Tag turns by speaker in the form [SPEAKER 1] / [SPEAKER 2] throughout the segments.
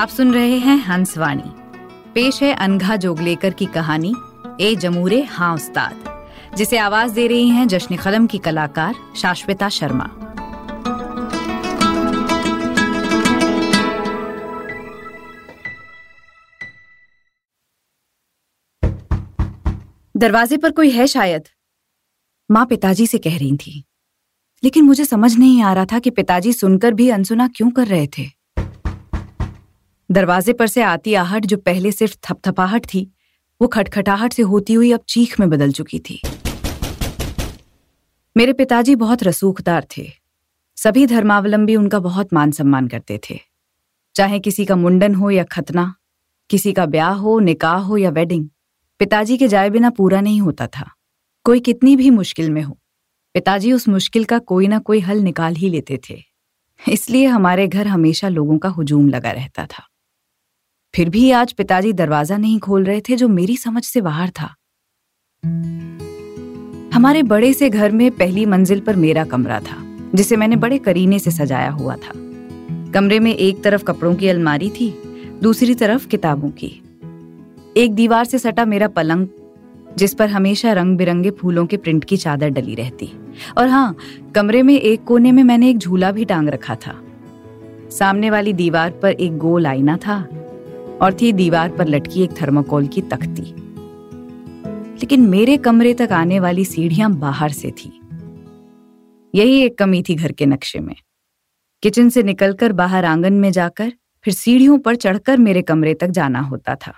[SPEAKER 1] आप सुन रहे हैं हंसवाणी। पेश है अनघा जोगलेकर की कहानी, ए जमूरे हाँ उस्ताद, जिसे आवाज़ दे रही हैं जश्न कलम की कलाकार शाश्विता शर्मा। दरवाजे पर कोई है शायद? माँ पिताजी से कह रही थी। लेकिन मुझे समझ नहीं आ रहा था कि पिताजी सुनकर भी अनसुना क्यों कर रहे थे। दरवाजे पर से आती आहट जो पहले सिर्फ़ थपथपाहट थी, वो खटखटाहट से होती हुई अब चीख में बदल चुकी थी। मेरे पिताजी बहुत रसूखदार थे। सभी धर्मावलंबी उनका बहुत मान सम्मान करते थे। चाहे किसी का मुंडन हो या खतना, किसी का ब्याह हो, निकाह हो या वेडिंग पिताजी के जाए बिना पूरा नहीं होता था। कोई कितनी भी मुश्किल में हो, पिताजी उस मुश्किल का कोई ना कोई हल निकाल ही लेते थे। इसलिए हमारे घर हमेशा लोगों का हुजूम लगा रहता था। फिर भी आज पिताजी दरवाज़ा नहीं खोल रहे थे जो मेरी समझ से बाहर था। हमारे बड़े से घर में पहली मंजिल पर मेरा कमरा था, जिसे मैंने बड़े करीने से सजाया हुआ था। कमरे में एक तरफ़ कपड़ों की अलमारी थी, दूसरी तरफ़ किताबों की। एक दीवार से सटा मेरा पलंग, जिस पर हमेशा रंग बिरंगे फूलों के प्रिंट की चादर डली रहती। और हाँ कमरे में एक कोने में मैंने एक झूला भी टांग रखा था। सामने वाली दीवार पर एक गोल आईना था और थी दीवार पर लटकी एक थर्मोकोल की तख्ती। लेकिन मेरे कमरे तक आने वाली सीढ़ियाँ बाहर से थी। यही एक कमी थी घर के नक्शे में। किचन से निकलकर बाहर आँगन में जाकर फिर सीढ़ियों पर चढ़कर मेरे कमरे तक जाना होता था,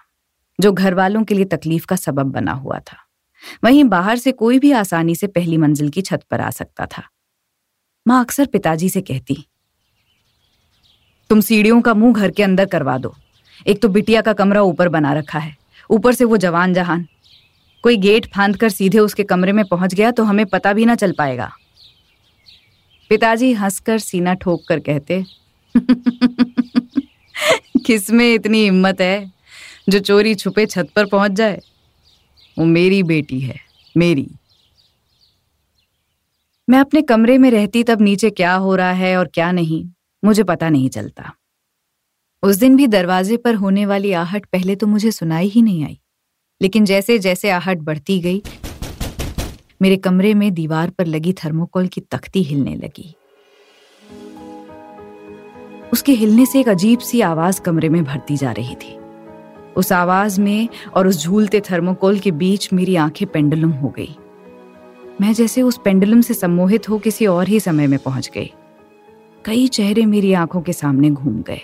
[SPEAKER 1] जो घर वालों के लिए तकलीफ़ का सबब बना हुआ था। वहीं बाहर से कोई भी आसानी से पहली मंजिल की छत पर आ सकता था। माँ अक्सर पिताजी से कहती, तुम सीढ़ियों का मुँह घर के अंदर करवा दो। एक तो बिटिया का कमरा ऊपर बना रखा है। ऊपर से वो जवान जहान कोई गेट फांद कर सीधे उसके कमरे में पहुँच गया तो हमें पता भी ना चल पाएगा। पिताजी हंसकर सीना ठोक कर कहते किसमें इतनी हिम्मत है जो चोरी छुपे छत पर पहुँच जाए? वो मेरी बेटी है, मेरी। मैं अपने कमरे में रहती तब नीचे क्या हो रहा है और क्या नहीं, मुझे पता नहीं चलता। उस दिन भी दरवाजे पर होने वाली आहट पहले तो मुझे सुनाई ही नहीं आई, लेकिन जैसे जैसे आहट बढ़ती गई, मेरे कमरे में दीवार पर लगी थर्मोकोल की तख्ती हिलने लगी। उसके हिलने से एक अजीब सी आवाज़ कमरे में भरती जा रही थी। उस आवाज़ में और उस झूलते थर्मोकोल के बीच मेरी आँखें पेंडुलम हो गई। मैं जैसे उस पेंडुलम से सम्मोहित हो किसी और ही समय में पहुँच गई। कई चेहरे मेरी आँखों के सामने घूम गए।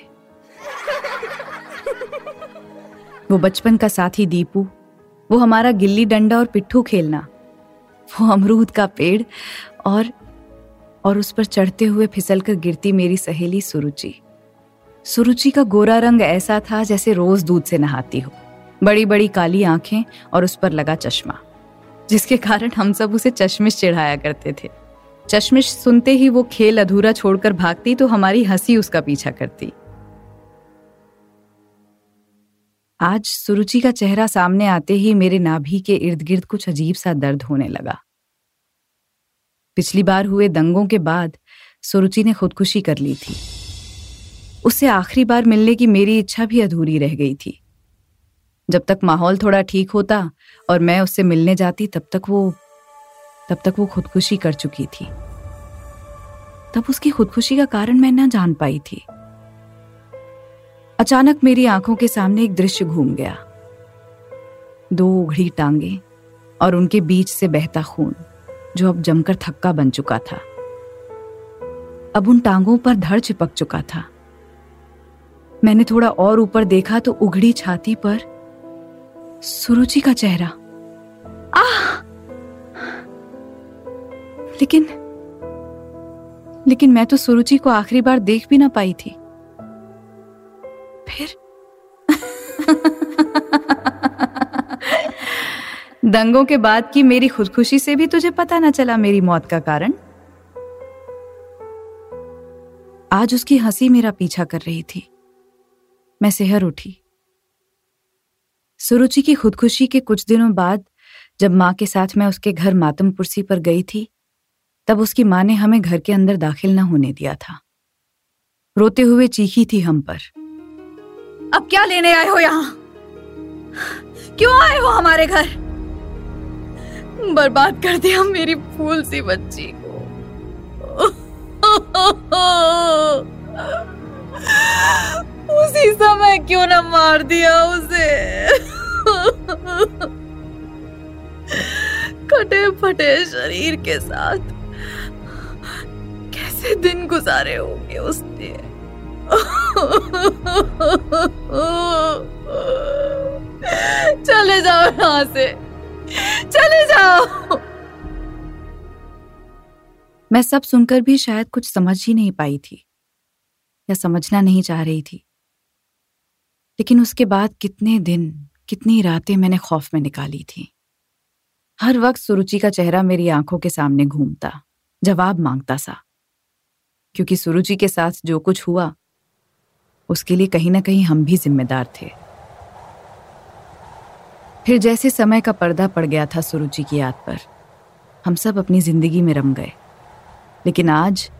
[SPEAKER 1] वो बचपन का साथी दीपू, वो हमारा गिल्ली डंडा और पिट्ठू खेलना, वो अमरूद का पेड़ और और उस पर चढ़ते हुए फिसलकर गिरती मेरी सहेली सुरुचि। सुरुचि का गोरा रंग ऐसा था जैसे रोज दूध से नहाती हो। बड़ी बड़ी काली आँखें और उस पर लगा चश्मा, जिसके कारण हम सब उसे चश्मिश चिढ़ाया करते थे। चश्मिश सुनते ही वो खेल अधूरा छोड़कर भागती तो हमारी हँसी उसका पीछा करती। आज सुरुचि का चेहरा सामने आते ही मेरे नाभि के इर्द गिर्द कुछ अजीब सा दर्द होने लगा। पिछली बार हुए दंगों के बाद सुरुचि ने खुदकुशी कर ली थी। उससे आखिरी बार मिलने की मेरी इच्छा भी अधूरी रह गई थी। जब तक माहौल थोड़ा ठीक होता और मैं उससे मिलने जाती, तब तक वो, तब तक वो खुदकुशी कर चुकी थी। तब उसकी खुदकुशी का कारण मैं न जान पाई थी। अचानक मेरी आँखों के सामने एक दृश्य घूम गया। दो उघड़ी टांगे और उनके बीच से बहता खून, जो अब जमकर थक्का बन चुका था। अब उन टांगों पर धड़ चिपक चुका था। मैंने थोड़ा और ऊपर देखा तो उघड़ी छाती पर सुरुचि का चेहरा। आह! लेकिन लेकिन मैं तो सुरुचि को आखिरी बार देख भी ना पाई थी। दंगों के बाद की मेरी खुदकुशी से भी तुझे पता न चला मेरी मौत का कारण? आज उसकी हँसी मेरा पीछा कर रही थी। मैं सेहर उठी। सुरुचि की खुदकुशी के कुछ दिनों बाद, जब माँ के साथ मैं उसके घर मातम पुरसी पर गई थी, तब उसकी माँ ने हमें घर के अंदर दाखिल न होने दिया था। रोते हुए चीखी थी हम पर। अब क्या लेने आए हो यहाँ? क्यों आए हो हमारे घर? बर्बाद कर दिया मेरी फूल सी बच्ची को। उसी समय क्यों ना मार दिया उसे? कटे फटे शरीर के साथ। कैसे दिन गुजारे होंगे उसने? चले जाओ यहाँ से। चले जाओ। मैं सब सुनकर भी शायद कुछ समझ ही नहीं पाई थी, या समझना नहीं चाह रही थी। लेकिन उसके बाद कितने दिन, कितनी रातें मैंने खौफ में निकाली थी। हर वक्त सुरुचि का चेहरा मेरी आँखों के सामने घूमता, जवाब माँगता सा। क्योंकि सुरुचि के साथ जो कुछ हुआ, उसके लिए कहीं ना कहीं हम भी जिम्मेदार थे। फिर जैसे समय का पर्दा पड़ गया था सुरुचि की याद पर, हम सब अपनी ज़िंदगी में रम गए। लेकिन आज,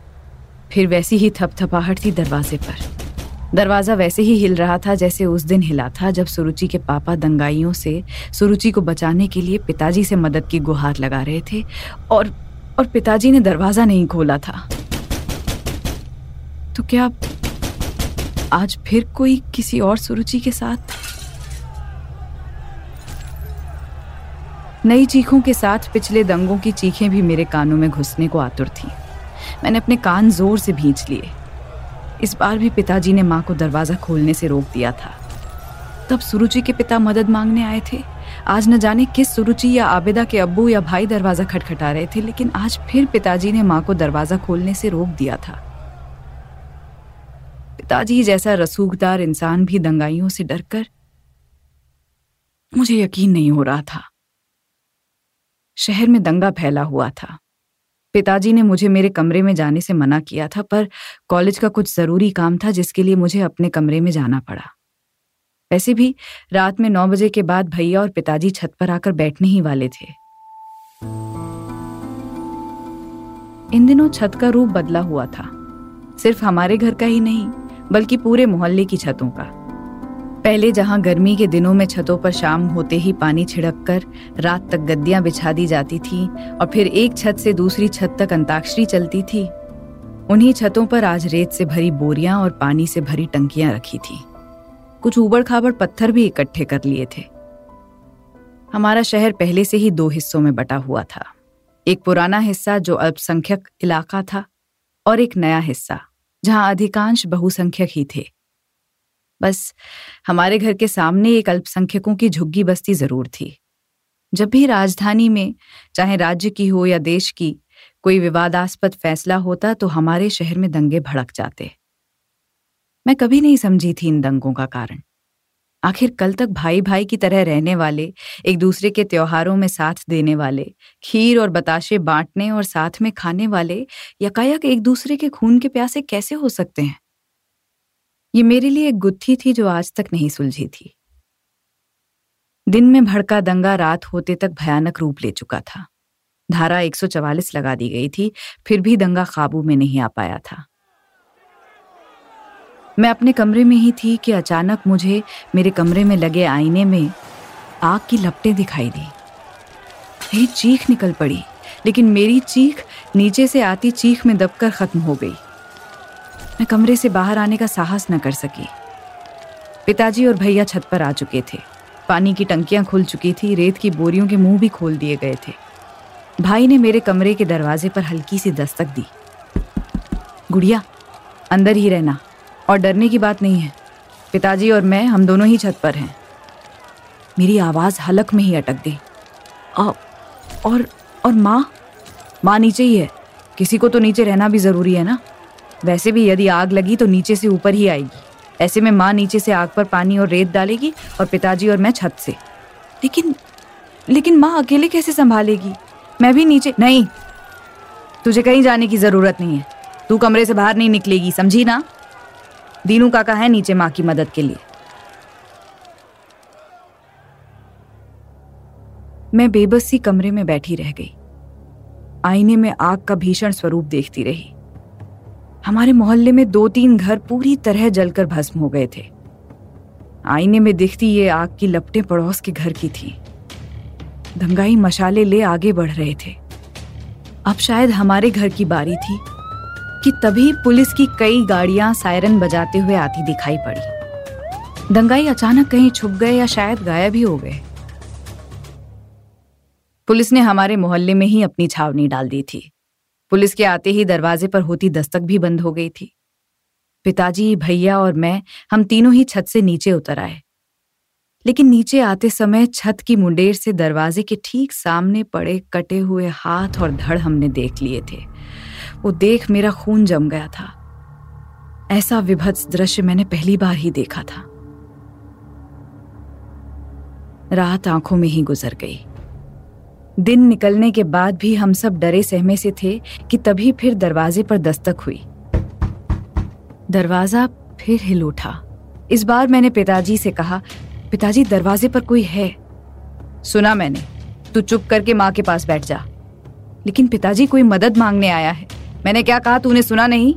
[SPEAKER 1] फिर वैसी ही थपथपाहट थी दरवाजे पर। दरवाज़ा वैसे ही हिल रहा था जैसे उस दिन हिला था जब सुरुचि के पापा दंगाइयों से सुरुचि को बचाने के लिए पिताजी से मदद की गुहार लगा रहे थे और और पिताजी ने दरवाज़ा नहीं खोला था। तो क्या आज फिर कोई किसी और सुरुचि के साथ? नई चीखों के साथ पिछले दंगों की चीखें भी मेरे कानों में घुसने को आतुर थी। मैंने अपने कान ज़ोर से भींच लिए। इस बार भी पिताजी ने माँ को दरवाज़ा खोलने से रोक दिया था। तब सुरुचि के पिता मदद मांगने आए थे। आज न जाने किस सुरुचि या आबिदा के अब्बू या भाई दरवाज़ा खटखटा रहे थे, लेकिन आज फिर पिताजी ने माँ को दरवाज़ा खोलने से रोक दिया था। पिताजी जैसा रसूखदार इंसान भी दंगाइयों से डरकर मुझे यकीन नहीं हो रहा था। शहर में दंगा फैला हुआ था। पिताजी ने मुझे मेरे कमरे में जाने से मना किया था, पर कॉलेज का कुछ ज़रूरी काम था जिसके लिए मुझे अपने कमरे में जाना पड़ा। वैसे भी रात में नौ बजे के बाद भैया और पिताजी छत पर आकर बैठने ही वाले थे। इन दिनों छत का रूप बदला हुआ था। सिर्फ़ हमारे घर का ही नहीं, बल्कि पूरे मोहल्ले की छतों का। पहले जहाँ गर्मी के दिनों में छतों पर शाम होते ही पानी छिड़क कर रात तक गद्दियाँ बिछा दी जाती थी और फिर एक छत से दूसरी छत तक अंताक्षरी चलती थी। उन्हीं छतों पर आज रेत से भरी बोरियाँ और पानी से भरी टंकियाँ रखी थी। कुछ उबड़ खाबड़ पत्थर भी इकट्ठे कर लिए थे। हमारा शहर पहले से ही दो हिस्सों में बटा हुआ था। एक पुराना हिस्सा जो अल्पसंख्यक इलाका था और एक नया हिस्सा, जहाँ अधिकांश बहुसंख्यक ही थे। बस हमारे घर के सामने एक अल्पसंख्यकों की झुग्गी बस्ती ज़रूर थी। जब भी राजधानी में, चाहे राज्य की हो या देश की, कोई विवादास्पद फैसला होता तो हमारे शहर में दंगे भड़क जाते। मैं कभी नहीं समझी थी इन दंगों का कारण। आखिर कल तक भाई भाई की तरह रहने वाले, एक दूसरे के त्योहारों में साथ देने वाले, खीर और बताशे बांटने और साथ में खाने वाले यकायक एक दूसरे के खून के प्यासे कैसे हो सकते हैं? ये मेरे लिए एक गुत्थी थी जो आज तक नहीं सुलझी थी। दिन में भड़का दंगा रात होते तक भयानक रूप ले चुका था। धारा 144 लगा दी गई थी, फिर भी दंगा काबू में नहीं आ पाया था। मैं अपने कमरे में ही थी कि अचानक मुझे मेरे कमरे में लगे आईने में आग की लपटें दिखाई दी। मेरी चीख निकल पड़ी, लेकिन मेरी चीख नीचे से आती चीख में दबकर खत्म हो गई। मैं कमरे से बाहर आने का साहस न कर सकी। पिताजी और भैया छत पर आ चुके थे। पानी की टंकियाँ खुल चुकी थी, रेत की बोरियों के मुँह भी खोल दिए गए थे। भाई ने मेरे कमरे के दरवाजे पर हल्की सी दस्तक दी। गुड़िया, अंदर ही रहना, और डरने की बात नहीं है। पिताजी और मैं, हम दोनों ही छत पर हैं। मेरी आवाज़ हलक में ही अटक गई। और और माँ? माँ नीचे ही है। किसी को तो नीचे रहना भी ज़रूरी है ना? वैसे भी यदि आग लगी तो नीचे से ऊपर ही आएगी। ऐसे में माँ नीचे से आग पर पानी और रेत डालेगी और पिताजी और मैं छत से। लेकिन लेकिन माँ अकेले कैसे संभालेगी? मैं भी नीचे नहीं, तुझे कहीं जाने की ज़रूरत नहीं है। तू कमरे से बाहर नहीं निकलेगी, समझी ना? दीनू काका है नीचे माँ की मदद के लिए। मैं बेबस कमरे में बैठी रह गई। आईने में आग का भीषण स्वरूप देखती रही। हमारे मोहल्ले में दो तीन घर पूरी तरह जलकर भस्म हो गए थे। आईने में दिखती ये आग की लपटें पड़ोस के घर की थी। दंगाई मशाले ले आगे बढ़ रहे थे। अब शायद हमारे घर की बारी थी कि तभी पुलिस की कई गाड़ियाँ सायरन बजाते हुए आती दिखाई पड़ी। दंगाई अचानक कहीं छुप गए या शायद गायब ही हो गए। पुलिस ने हमारे मोहल्ले में ही अपनी छावनी डाल दी थी। पुलिस के आते ही दरवाजे पर होती दस्तक भी बंद हो गई थी। पिताजी, भैया और मैं, हम तीनों ही छत से नीचे उतर आए। लेकिन नीचे आते समय छत की मुंडेर से दरवाजे के ठीक सामने पड़े कटे हुए हाथ और धड़ हमने देख लिए थे। वो देख मेरा खून जम गया था। ऐसा विभत्स दृश्य मैंने पहली बार ही देखा था। रात आँखों में ही गुजर गई। दिन निकलने के बाद भी हम सब डरे सहमे से थे कि तभी फिर दरवाजे पर दस्तक हुई। दरवाज़ा फिर हिल उठा। इस बार मैंने पिताजी से कहा, पिताजी, दरवाजे पर कोई है? सुना मैंने। तू चुप करके माँ के पास बैठ जा। लेकिन पिताजी, कोई मदद मांगने आया है। मैंने क्या कहा, तूने सुना नहीं?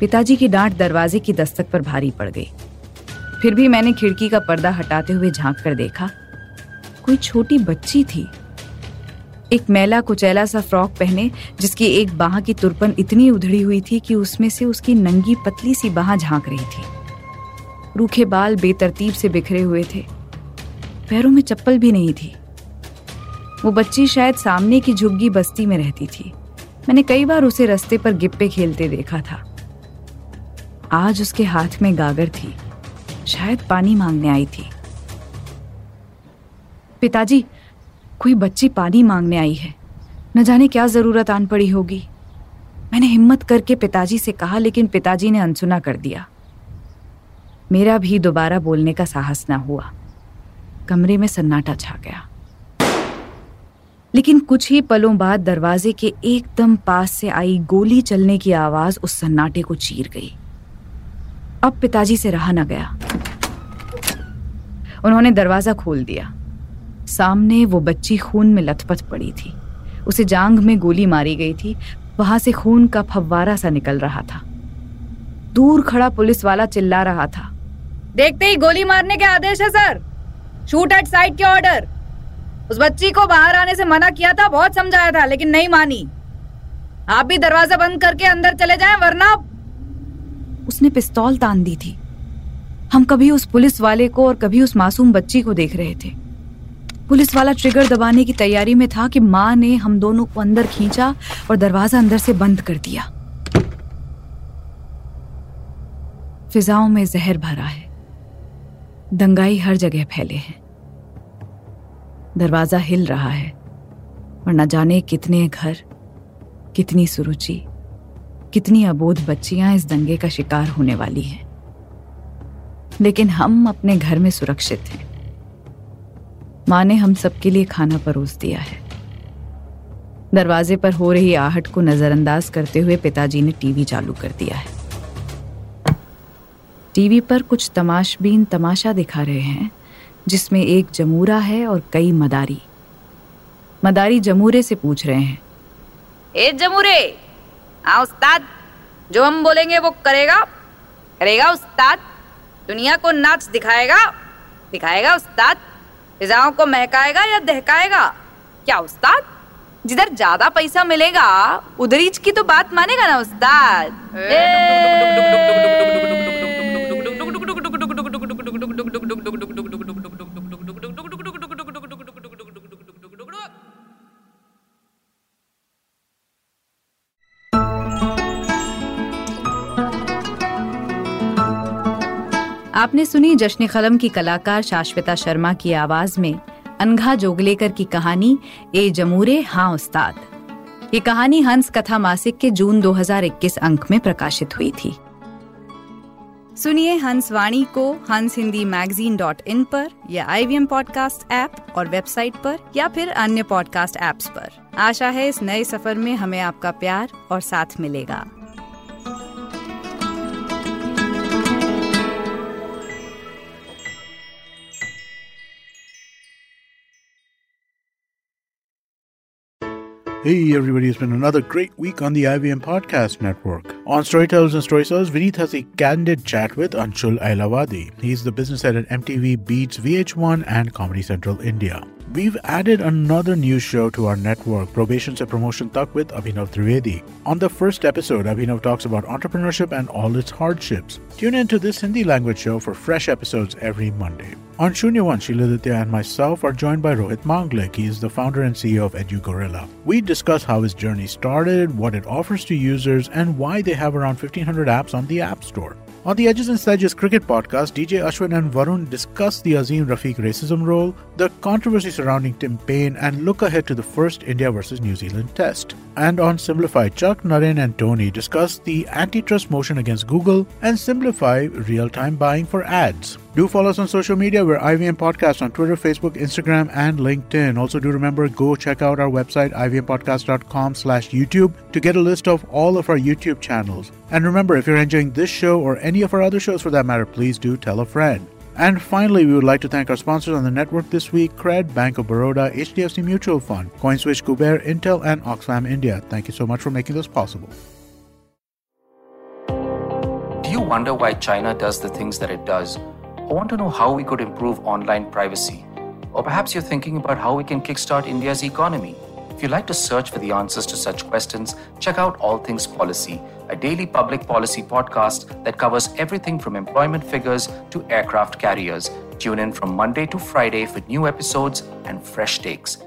[SPEAKER 1] पिताजी की डांट दरवाजे की दस्तक पर भारी पड़ गई। फिर भी मैंने खिड़की का पर्दा हटाते हुए झाँक कर देखा कोई छोटी बच्ची थी। एक मैला कुचैला सा फ्रॉक पहने, जिसकी एक बाह की तुरपन इतनी उधड़ी हुई थी कि उसमें से उसकी नंगी पतली सी बाह झाँक रही थी। रूखे बाल बेतरतीब से बिखरे हुए थे। पैरों में चप्पल भी नहीं थी। वो बच्ची शायद सामने की झुग्गी बस्ती में रहती थी। मैंने कई बार उसे रस्ते पर गिप्पे खेलते देखा था। आज उसके हाथ में गागर थी। शायद पानी मांगने आई थी। पिताजी, कोई बच्ची पानी मांगने आई है। न जाने क्या ज़रूरत आन पड़ी होगी। मैंने हिम्मत करके पिताजी से कहा, लेकिन पिताजी ने अनसुना कर दिया। मेरा भी दोबारा बोलने का साहस ना हुआ। कमरे में सन्नाटा छा गया। लेकिन कुछ ही पलों बाद दरवाजे के एकदम पास से आई गोली चलने की आवाज़ उस सन्नाटे को चीर गई। अब पिताजी से रहा न गया। उन्होंने दरवाज़ा खोल दिया। सामने वो बच्ची खून में लथपथ पड़ी थी। उसे जांग में गोली मारी गई थी। वहाँ से खून का फव्वारा सा निकल रहा था। दूर खड़ा पुलिस वाला चिल्ला रहा था। देखते ही गोली मारने के आदेश है, सर। शूट एट साइड के ऑर्डर उस बच्ची को बाहर आने से मना किया था, बहुत समझाया था, लेकिन नहीं मानी। आप भी दरवाज़ा बंद करके अंदर चले जाएँ, वरना उसने पिस्तौल तान दी थी। हम कभी उस पुलिस वाले को और कभी उस मासूम बच्ची को देख रहे थे। पुलिस वाला ट्रिगर दबाने की तैयारी में था कि माँ ने हम दोनों को अंदर खींचा और दरवाज़ा अंदर से बंद कर दिया। फिजाओं में जहर भरा है। दंगाई हर जगह फैले हैं। दरवाज़ा हिल रहा है और न जाने कितने घर, कितनी सुरुचि, कितनी अबोध बच्चियाँ इस दंगे का शिकार होने वाली हैं। लेकिन हम अपने घर में सुरक्षित हैं। माँ ने हम सबके लिए खाना परोस दिया है। दरवाजे पर हो रही आहट को नजरअंदाज करते हुए पिताजी ने टीवी चालू कर दिया है। टीवी पर कुछ तमाशबीन तमाशा दिखा रहे हैं, जिसमें एक जमूरा है और कई मदारी। मदारी जमूरे से पूछ रहे हैं। ए जमूरे आ उस्ताद, जो हम बोलेंगे वो करेगा? करेगा उस्ताद? दुनिया को नाच दिखाएगा? दिखाएगा उस्ताद? फिजाओं को महकाएगा या दहकाएगा क्या उस्ताद जिधर ज़्यादा पैसा मिलेगा उधर की तो बात मानेगा ना उस्ताद आपने सुनी जश्न कलम की कलाकार शाश्वता शर्मा की आवाज़ में अनघा जोगलेकर की कहानी, ए जमूरे हाँ उस्ताद। ये कहानी हंस कथा मासिक के जून 2021 अंक में प्रकाशित हुई थी। सुनिए हंस वाणी को हंस हिंदी मैगजीन डॉट इन पर या I V M podcast app और वेबसाइट पर या फिर अन्य पॉडकास्ट ऐप्स पर। आशा है इस नए सफ़र में हमें आपका प्यार और साथ मिलेगा।
[SPEAKER 2] Hey everybody, it's been another great week on the IBM Podcast Network. On Storytellers and Storytellers, Vineet has a candid chat with Anshul Ailavadi. He's the business head at MTV Beats VH1 and Comedy Central India. We've added another new show to our network, Probation se Promotion Tak with Abhinav Trivedi. On the first episode, Abhinav talks about entrepreneurship and all its hardships. Tune in to this Hindi language show for fresh episodes every Monday. On Shunyavan, Shiladitya and myself are joined by Rohit Manglik. He is the founder and CEO of EduGorilla. We discuss how his journey started, what it offers to users, and why they have around 1500 apps on the App Store. On the Edges and Sledges cricket podcast, DJ Ashwin and Varun discuss the Azim Rafiq racism role, the controversy surrounding Tim Payne, and look ahead to the first India versus New Zealand test. And on Simplify, Chuck, Naren, and Tony discuss the antitrust motion against Google and simplify real time buying for ads. Do follow us on social media. We're IVM Podcast on Twitter, Facebook, Instagram, and LinkedIn. Also, do remember go check out our website ivmpodcast.com slash YouTube to get a list of all of our YouTube channels. And remember, if you're enjoying this show or any of our other shows for that matter, please do tell a friend. And finally, we would like to thank our sponsors on the network this week Cred, Bank of Baroda, HDFC Mutual Fund, CoinSwitch, Kuber, Intel, and Oxfam India. Thank you so much for making this possible.
[SPEAKER 3] Do you wonder why China does the things that it does? Or want to know how we could improve online privacy? Or perhaps you're thinking about how we can kickstart India's economy? If you'd like to search for the answers to such questions, check out All Things Policy, a daily public policy podcast that covers everything from employment figures to aircraft carriers. Tune in from Monday to Friday for new episodes and fresh takes.